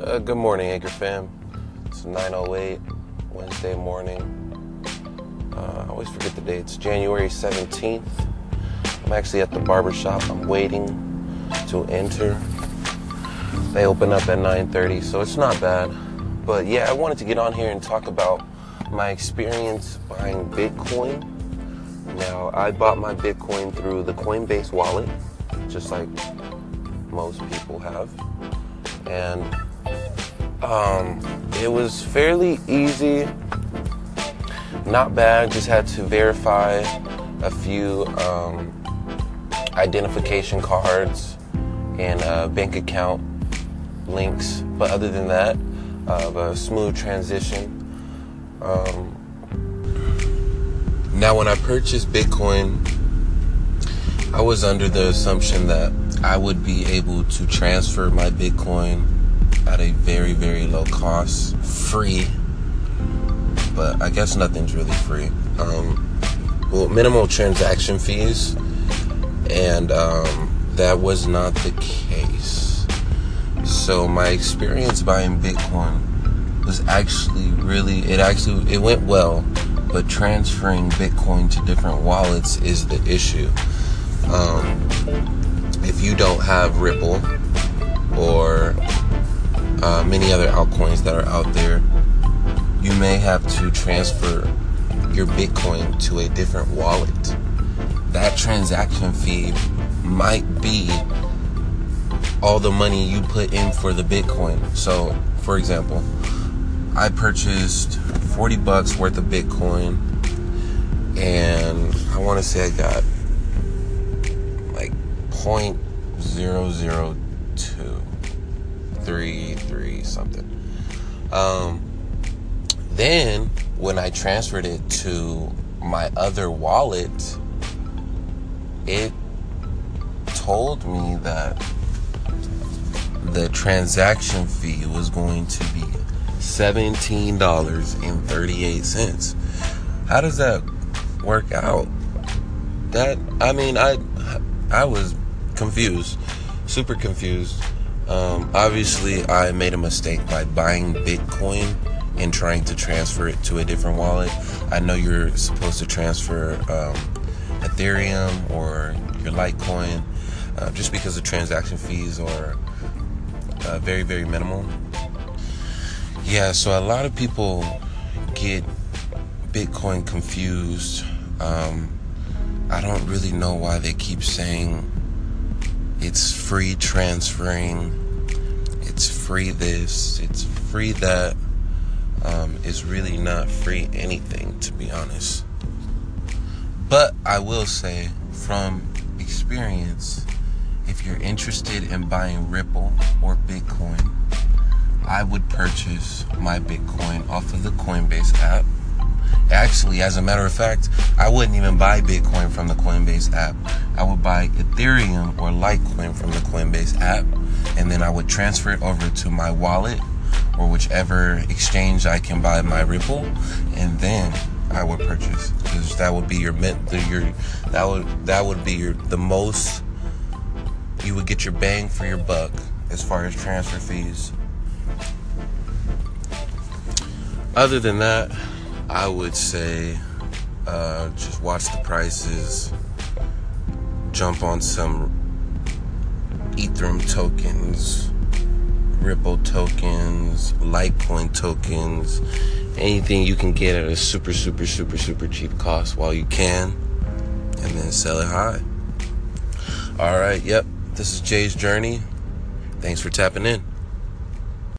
Uh, good morning, Anchor fam. It's 9:08 Wednesday morning. Uh, I always forget the date. It's January 17th. I'm actually at the barber shop. I'm waiting to enter. They open up at 9:30, so it's not bad. But yeah, I wanted to get on here and talk about my experience buying Bitcoin. Now, I bought my Bitcoin through the Coinbase wallet, just like most people have. And um, it was fairly easy, not bad. Just had to verify a few um, identification cards and uh, bank account links. But other than that, uh, a smooth transition. Um, now, when I purchased Bitcoin, I was under the assumption that I would be able to transfer my Bitcoin at a very, very low cost, free. But I guess nothing's really free. Um, well, minimal transaction fees, and um, that was not the case. So my experience buying Bitcoin was actually really, it actually, it went well, but transferring Bitcoin to different wallets is the issue. Um, if you don't have Ripple or uh, many other altcoins that are out there, you may have to transfer your Bitcoin to a different wallet. That transaction fee might be all the money you put in for the Bitcoin. So, for example, I purchased 40 bucks worth of Bitcoin and I want to say I got like point zero zero two three three something. Um, then when I transferred it to my other wallet, it told me that the transaction fee was going to be seventeen dollars and thirty eight cents. How does that work out? That I mean, I I was confused, super confused. Um, obviously, I made a mistake by buying Bitcoin and trying to transfer it to a different wallet. I know you're supposed to transfer um, Ethereum or your Litecoin uh, just because the transaction fees are uh, very, very minimal. Yeah, so a lot of people get Bitcoin confused. Um, I don't really know why they keep saying free transferring, it's free this, it's free that. Um, it's really not free anything, to be honest. But I will say, from experience, if you're interested in buying Ripple or Bitcoin, I would purchase my Bitcoin off of the Coinbase app. Actually, as a matter of fact, I wouldn't even buy Bitcoin from the Coinbase app. I would buy Ethereum or Litecoin from the Coinbase app, and then I would transfer it over to my wallet or whichever exchange I can buy my Ripple, and then I would purchase because that would be your your that would that would be your the most you would get your bang for your buck as far as transfer fees. Other than that, I would say uh, just watch the prices, jump on some Ethereum tokens, Ripple tokens, Litecoin tokens, anything you can get at a super, super, super, super cheap cost while you can, and then sell it high. All right, yep, this is Jay's Journey. Thanks for tapping in.